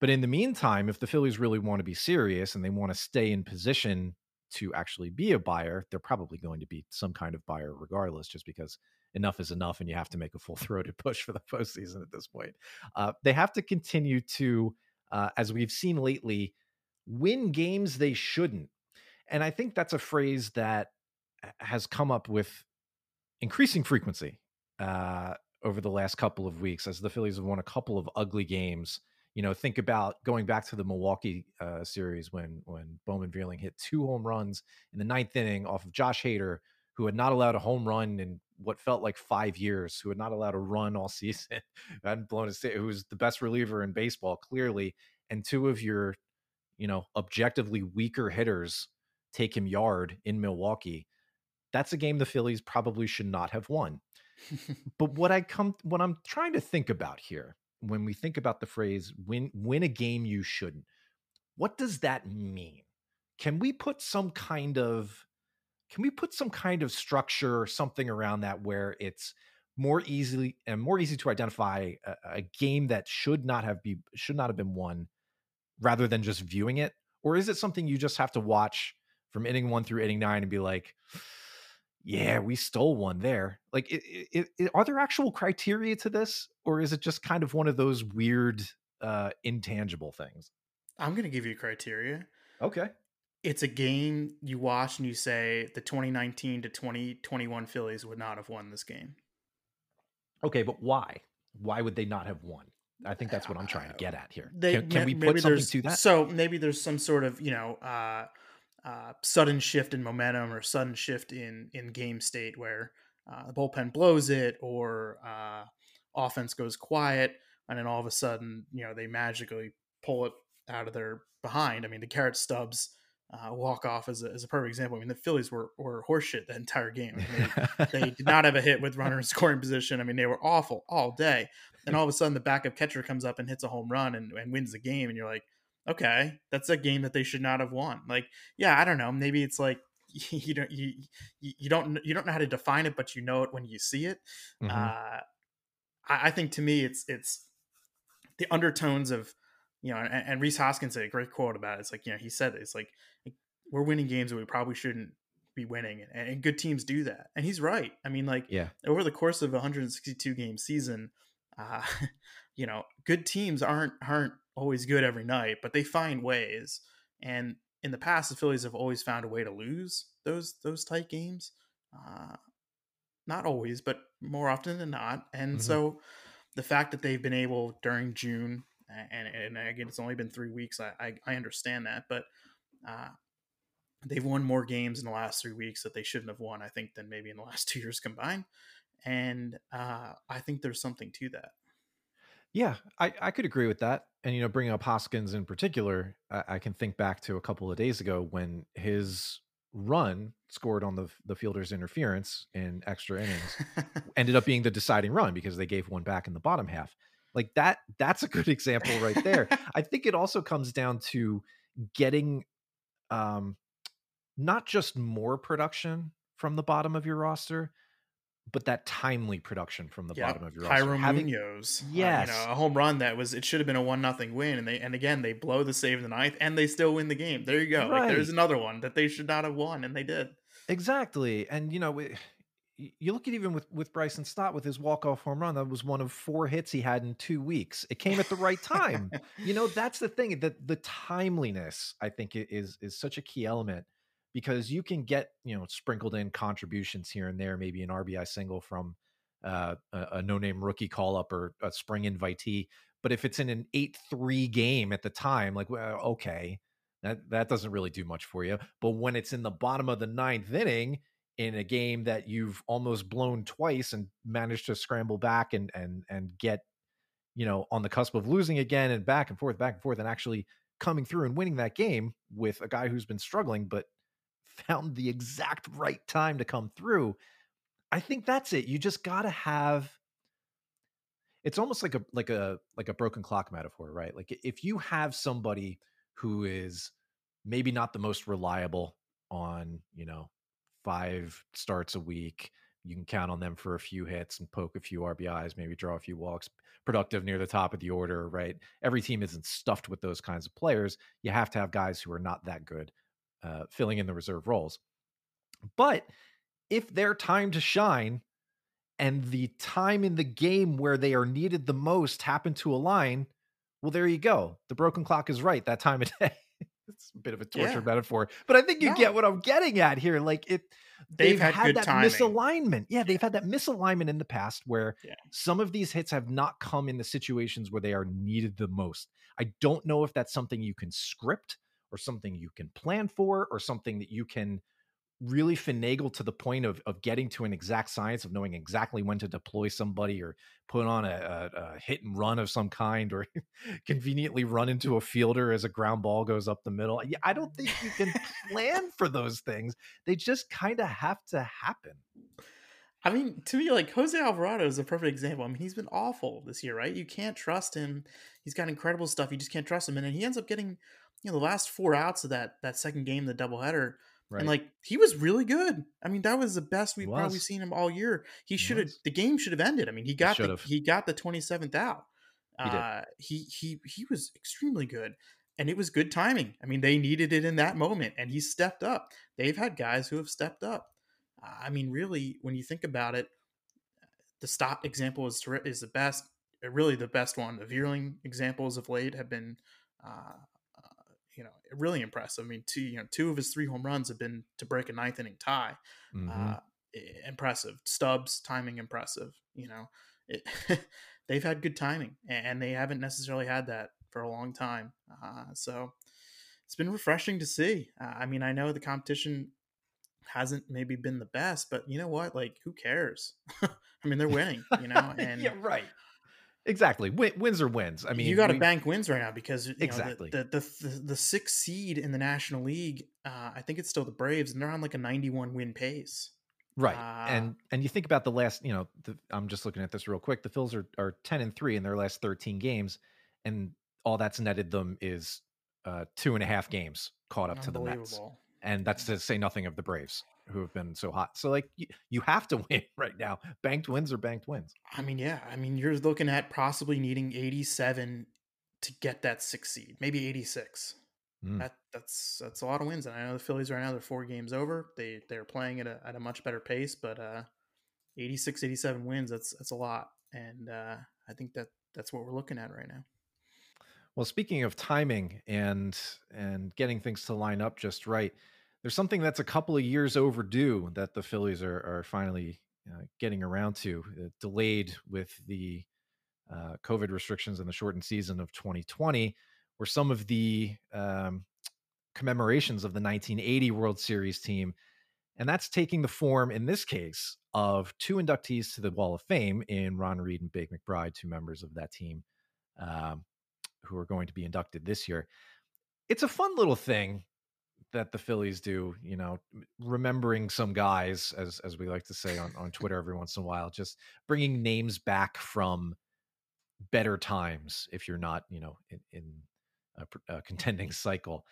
[SPEAKER 1] But in the meantime, if the Phillies really want to be serious and they want to stay in position to actually be a buyer, they're probably going to be some kind of buyer regardless, just because enough is enough and you have to make a full throated push for the postseason at this point. Uh, they have to continue to, uh, as we've seen lately, win games they shouldn't. And I think that's a phrase that has come up with increasing frequency uh, over the last couple of weeks as the Phillies have won a couple of ugly games. You know, think about going back to the Milwaukee uh, series when when Bowman Vierling hit two home runs in the ninth inning off of Josh Hader, who had not allowed a home run in what felt like five years, who had not allowed a run all season, hadn't blown his who was the best reliever in baseball, clearly, and two of your, you know, objectively weaker hitters take him yard in Milwaukee. That's a game the Phillies probably should not have won. but what I come what I'm trying to think about here when we think about the phrase win win a game you shouldn't, what does that mean? Can we put some kind of can we put some kind of structure or something around that where it's more easily and more easy to identify a, a, game that should not have be should not have been won rather than just viewing it? Or is it something you just have to watch from inning 1 through inning 9 and be like yeah we stole one there. Like it, it, are there actual criteria to this? Or is it just kind of one of those weird uh intangible things?
[SPEAKER 2] I'm going to give you criteria.
[SPEAKER 1] Okay
[SPEAKER 2] it's a game you watch and you say the 2019 to 2021 Phillies would not have won this game.
[SPEAKER 1] Okay, but why? Why would they not have won? I think that's what I'm trying to get at here.
[SPEAKER 2] They,
[SPEAKER 1] can, can we put something to that?
[SPEAKER 2] So maybe there's some sort of you know uh, uh, sudden shift in momentum or sudden shift in in game state where uh, the bullpen blows it or uh, offense goes quiet, and then all of a sudden you know they magically pull it out of their behind. I mean the Garrett Stubbs uh, walk off as a, as a perfect example. I mean, the Phillies were were horseshit the entire game. I mean, they, they, did not have a hit with runner in scoring position. I mean, they were awful all day. And all of a sudden, the backup catcher comes up and hits a home run and, and wins the game. And you're like, okay, that's a game that they should not have won. Like, yeah, I don't know. Maybe it's like you don't you you don't you don't know how to define it, but you know it when you see it. Mm-hmm. Uh, I, I think to me, it's it's the undertones of you know, and, and Rhys Hoskins said a great quote about it. It's like, you know, he said it's like we're winning games that we probably shouldn't be winning, and, and good teams do that. And he's right. I mean, like,
[SPEAKER 1] yeah,
[SPEAKER 2] over the course of a 162 game season, uh, you know, good teams aren't aren't always good every night, but they find ways. And in the past, the Phillies have always found a way to lose those those tight games. Uh, not always, but more often than not. And mm-hmm. so, the fact that they've been able during June and and again, it's only been three weeks. I I, I understand that, but uh, they've won more games in the last three weeks that they shouldn't have won. I think than maybe in the last two years combined, and uh, I think there's something to that.
[SPEAKER 1] Yeah, I, I could agree with that. And you know, bringing up Hoskins in particular, I, I can think back to a couple of days ago when his run scored on the the fielder's interference in extra innings ended up being the deciding run because they gave one back in the bottom half like that that's a good example right there i think it also comes down to getting um not just more production from the bottom of your roster but that timely production from the yep. bottom of your roster.
[SPEAKER 2] Yairo Having, Munoz, yes, uh, you know, a home run that was it should have been a one nothing win, and they and again they blow the save in the ninth, and they still win the game. There you go. Right. Like there's another one that they should not have won, and they did.
[SPEAKER 1] Exactly, and you know you look at even with with Bryson Stott with his walk off home run. That was one of four hits he had in two weeks. It came at the right time. you know, that's the thing. That the timeliness, I think, is is such a key element because you can get you know sprinkled in contributions here and there, maybe an RBI single from uh, a, a no name rookie call up or a spring invitee. But if it's in an eight three game at the time, like well, okay, that that doesn't really do much for you. But when it's in the bottom of the ninth inning in a game that you've almost blown twice and managed to scramble back and and and get you know on the cusp of losing again and back and forth back and forth and actually coming through and winning that game with a guy who's been struggling but found the exact right time to come through i think that's it you just got to have it's almost like a like a like a broken clock metaphor, right? Like if you have somebody who is maybe not the most reliable on, you know, five starts a week, you can count on them for a few hits and poke a few RBIs, maybe draw a few walks, productive near the top of the order, right? Every team isn't stuffed with those kinds of players. You have to have guys who are not that good uh, filling in the reserve roles. But if their time to shine and the time in the game where they are needed the most happen to align, well, there you go. The broken clock is right that time of day. It's a bit of a torture yeah. metaphor, but I think you no. get what I'm getting at here. Like it, they've, they've had, had that timing. misalignment. Yeah, they've had that misalignment in the past where yeah. some of these hits have not come in the situations where they are needed the most. I don't know if that's something you can script or something you can plan for or something that you can really finagle to the point of of getting to an exact science of knowing exactly when to deploy somebody or put on a, a, a hit and run of some kind or conveniently run into a fielder as a ground ball goes up the middle. I don't think you can plan for those things. They just kind of have to happen.
[SPEAKER 2] I mean, to me, like Jose Alvarado is a perfect example. I mean, he's been awful this year, right? You can't trust him. He's got incredible stuff. You just can't trust him, and then he ends up getting, you know, the last four outs of that that second game, the doubleheader Right. And like he was really good. I mean, that was the best we've probably seen him all year. He should have the game should have ended. I mean, he got he the he got the 27th out. He, uh, he he he was extremely good. And it was good timing. I mean, they needed it in that moment, and he stepped up. They've had guys who have stepped up. I mean, really, when you think about it, the Stott example is is the best, really the best one. The Vierling examples of late have been uh, you know really impressive. I mean, two you know two of his three home runs have been to break a ninth inning tie. Mm-hmm. Uh, impressive. Stubbs timing impressive. You know, it, they've had good timing, and they haven't necessarily had that for a long time. Uh, so it's been refreshing to see. Uh, I mean, I know the competition hasn't maybe been the best, but you know what? Like, who cares? I mean, they're winning. You know, and
[SPEAKER 1] yeah, right. Exactly. Win, wins or wins. I mean,
[SPEAKER 2] you got to bank wins right now because exactly know, the, the, the the sixth seed in the National League. Uh, I think it's still the Braves, and they're on like a ninety-one win pace.
[SPEAKER 1] Right, uh, and and you think about the last. You know, the, I'm just looking at this real quick. The Phils are are ten and three in their last thirteen games, and all that's netted them is uh, two and a half games caught up to the Mets, and that's to say nothing of the Braves who have been so hot. So like you, you have to win right now. Banked wins or banked wins.
[SPEAKER 2] I mean, yeah. I mean, you're looking at possibly needing 87 to get that six seed, maybe 86. Mm. That that's that's a lot of wins. And I know the Phillies right now they're four games over. They they're playing at a at a much better pace, but uh 86, 87 wins, that's that's a lot. And uh I think that that's what we're looking at right now.
[SPEAKER 1] Well, speaking of timing and and getting things to line up just right, there's something that's a couple of years overdue that the Phillies are, are finally uh, getting around to, uh, delayed with the uh, COVID restrictions and the shortened season of 2020, were some of the um, commemorations of the 1980 World Series team. And that's taking the form, in this case, of two inductees to the Wall of Fame in Ron Reed and Bake McBride, two members of that team um, who are going to be inducted this year. It's a fun little thing that the Phillies do, you know, remembering some guys, as as we like to say on on Twitter every once in a while, just bringing names back from better times. If you're not, you know, in, in a, a contending cycle,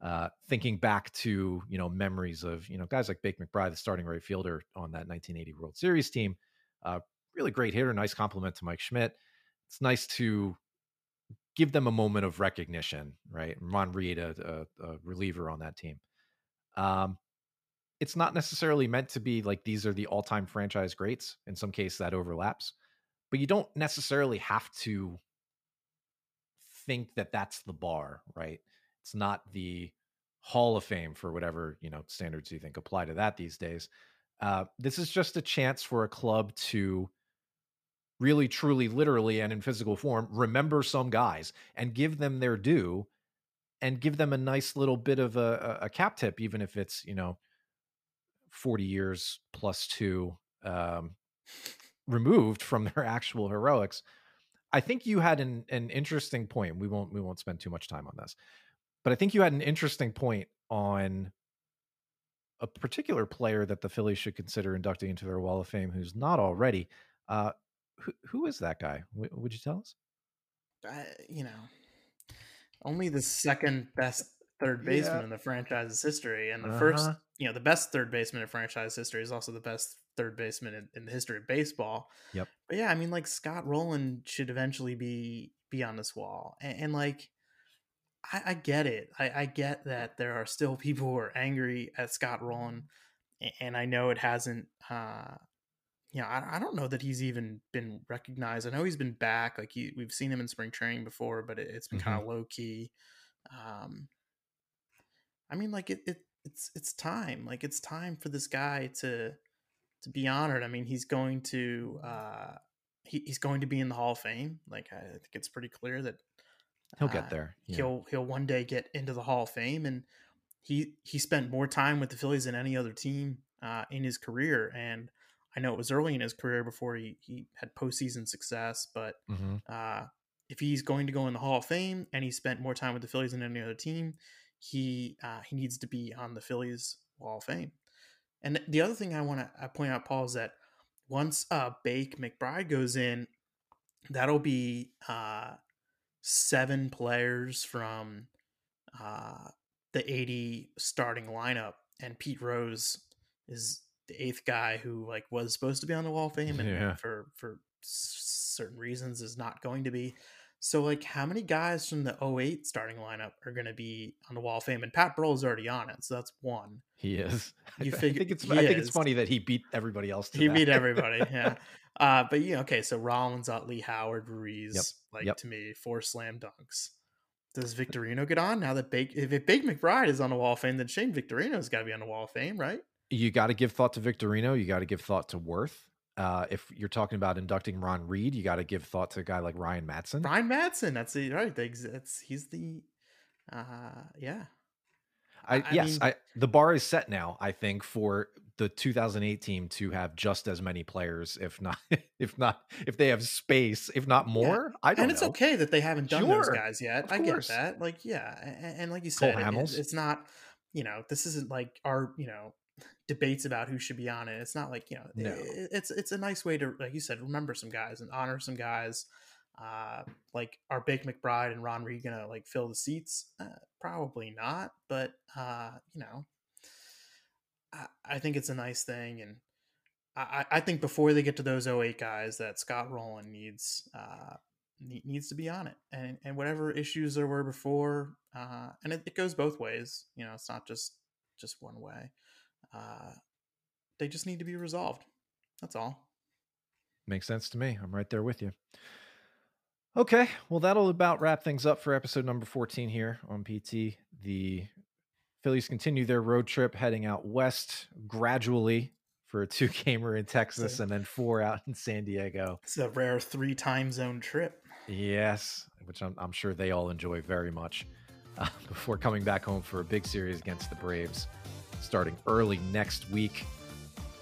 [SPEAKER 1] uh, thinking back to you know memories of you know guys like Bake McBride, the starting right fielder on that 1980 World Series team, uh, really great hitter. Nice compliment to Mike Schmidt. It's nice to give them a moment of recognition, right? Ron Reed, a, a, a reliever on that team. Um, it's not necessarily meant to be like these are the all-time franchise greats. In some case, that overlaps, but you don't necessarily have to think that that's the bar, right? It's not the Hall of Fame for whatever you know standards you think apply to that these days. Uh, this is just a chance for a club to really, truly, literally, and in physical form, remember some guys and give them their due and give them a nice little bit of a, a cap tip, even if it's, you know, 40 years plus two um, removed from their actual heroics. I think you had an, an interesting point. We won't we won't spend too much time on this, but I think you had an interesting point on a particular player that the Phillies should consider inducting into their Wall of Fame who's not already. Uh, who, who is that guy? W- would you tell us?
[SPEAKER 2] I, you know, only the second best third baseman yeah. in the franchise's history, and the uh-huh. first, you know, the best third baseman in franchise history is also the best third baseman in, in, the history of baseball.
[SPEAKER 1] Yep.
[SPEAKER 2] But yeah, I mean, like Scott Rolen should eventually be be on this wall, and, and like. I, I, get it. I, I, get that there are still people who are angry at Scott Rolen, and I know it hasn't uh, you know, I, I don't know that he's even been recognized. I know he's been back. Like he, we've seen him in spring training before, but it, has been mm-hmm. kind of low key. Um, I mean, like it, it, it's it's time. Like it's time for this guy to to be honored. I mean, he's going to uh, he, he's going to be in the Hall of Fame. Like I think it's pretty clear that
[SPEAKER 1] he'll uh, get there.
[SPEAKER 2] Yeah. He'll he'll one day get into the Hall of Fame, and he he spent more time with the Phillies than any other team uh, in his career, and I know it was early in his career before he, he had postseason success, but mm-hmm. uh, if he's going to go in the Hall of Fame and he spent more time with the Phillies than any other team, he uh, he needs to be on the Phillies Hall of Fame. And the other thing I want to point out, Paul, is that once uh, Bake McBride goes in, that'll be uh, seven players from uh, the 80 starting lineup, and Pete Rose is the eighth guy who like was supposed to be on the Wall of Fame and yeah. for for certain reasons is not going to be. So like how many guys from the 08 starting lineup are going to be on the Wall of Fame and Pat Burrell is already on it. So that's one.
[SPEAKER 1] He is. You figure, I think it's I think is. it's funny that he beat everybody else
[SPEAKER 2] He
[SPEAKER 1] that.
[SPEAKER 2] beat everybody, yeah. uh but yeah, okay, so Rollins, Utley, Howard, Ruiz, yep. like yep. to me, four slam dunks. Does Victorino get on now that Bake if Bake McBride is on the Wall of Fame, then Shane Victorino's got to be on the Wall of Fame, right?
[SPEAKER 1] You got to give thought to Victorino. You got to give thought to Werth. Uh, if you're talking about inducting Ron Reed, you got to give thought to a guy like Ryan Madson.
[SPEAKER 2] Ryan Madson, that's the right. That's he's the, uh, yeah.
[SPEAKER 1] I, I yes, mean, I the bar is set now. I think for the 2008 team to have just as many players, if not, if not, if they have space, if not more. Yeah. I don't.
[SPEAKER 2] And it's okay that they haven't done sure. those guys yet. I get that. Like, yeah, and, and like you said, it, it's not. You know, this isn't like our. You know, debates about who should be on it. It's not like you know, no. it, it's it's a nice way to, like you said, remember some guys and honor some guys. Uh, like are Bake McBride and Ron Reed gonna like fill the seats? Uh, probably not, but uh, you know, I, I, think it's a nice thing, and I, I think before they get to those 08 guys, that Scott Rolen needs uh, needs to be on it, and and whatever issues there were before, uh, and it, it goes both ways. You know, it's not just just one way. Uh, they just need to be resolved. That's all.
[SPEAKER 1] Makes sense to me. I'm right there with you. Okay, well, that'll about wrap things up for episode number 14 here on PT. The Phillies continue their road trip heading out west gradually for a two gamer in Texas and then four out in San Diego.
[SPEAKER 2] It's a rare three time zone trip.
[SPEAKER 1] Yes, which I'm, I'm sure they all enjoy very much uh, before coming back home for a big series against the Braves starting early next week.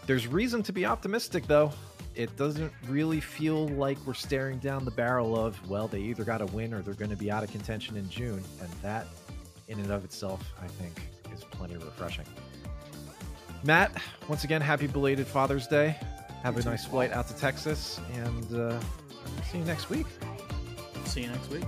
[SPEAKER 1] There's reason to be optimistic, though. It doesn't really feel like we're staring down the barrel of, well, they either got to win or they're going to be out of contention in June. And that, in and of itself, I think, is plenty refreshing. Matt, once again, happy belated Father's Day. Have a nice flight out to Texas, and uh, see you next week.
[SPEAKER 2] See you next week.